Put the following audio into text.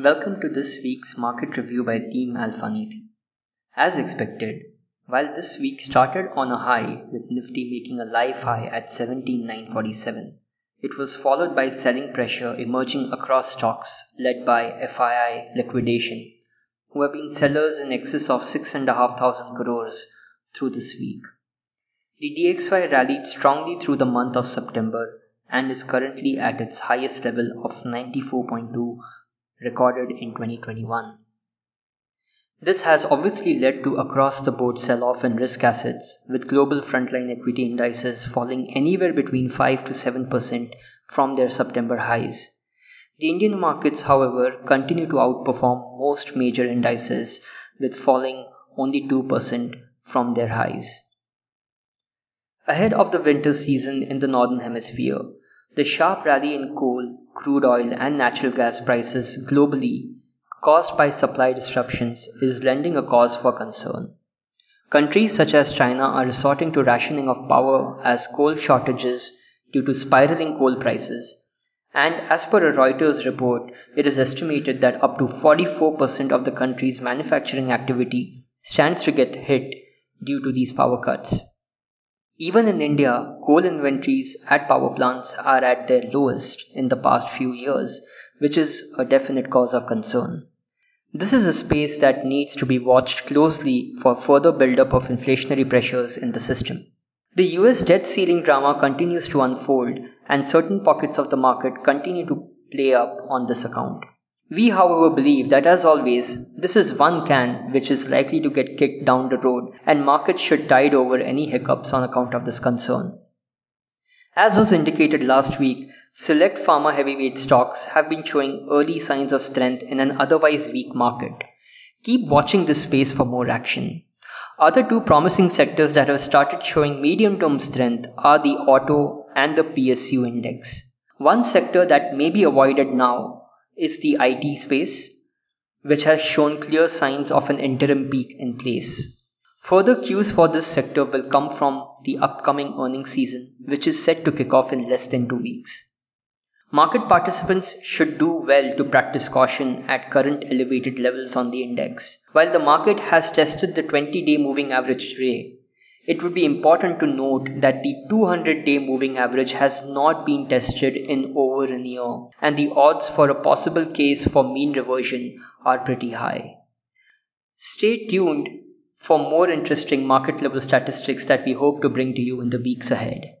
Welcome to this week's market review by Team Alpha Alphaniti. As expected, while this week started on a high with Nifty making a live high at 17947, it was followed by selling pressure emerging across stocks led by FII liquidation, who have been sellers in excess of 6,500 crores through this week. The DXY rallied strongly through the month of September and is currently at its highest level of 94.2 recorded in 2021. This has obviously led to across the board sell off in risk assets, with global frontline equity indices falling anywhere between 5 to 7% from their September highs. The Indian markets, however, continue to outperform most major indices, with falling only 2% from their highs. Ahead of the winter season in the Northern Hemisphere, the sharp rally in coal, crude oil, and natural gas prices globally, caused by supply disruptions, is lending a cause for concern. Countries such as China are resorting to rationing of power as coal shortages due to spiraling coal prices. And as per a Reuters report, it is estimated that up to 44% of the country's manufacturing activity stands to get hit due to these power cuts. Even in India, coal inventories at power plants are at their lowest in the past few years, which is a definite cause of concern. This is a space that needs to be watched closely for further buildup of inflationary pressures in the system. The US debt ceiling drama continues to unfold, and certain pockets of the market continue to play up on this account. We, however, believe that as always, this is one can which is likely to get kicked down the road and markets should tide over any hiccups on account of this concern. As was indicated last week, select pharma heavyweight stocks have been showing early signs of strength in an otherwise weak market. Keep watching this space for more action. Other two promising sectors that have started showing medium term strength are the auto and the PSU index. One sector that may be avoided now is the IT space, which has shown clear signs of an interim peak in place. Further cues for this sector will come from the upcoming earnings season, which is set to kick off in less than two weeks. Market participants should do well to practice caution at current elevated levels on the index. While the market has tested the 20 day moving average today, it would be important to note that the 200 day moving average has not been tested in over a year, and the odds for a possible case for mean reversion are pretty high. Stay tuned for more interesting market level statistics that we hope to bring to you in the weeks ahead.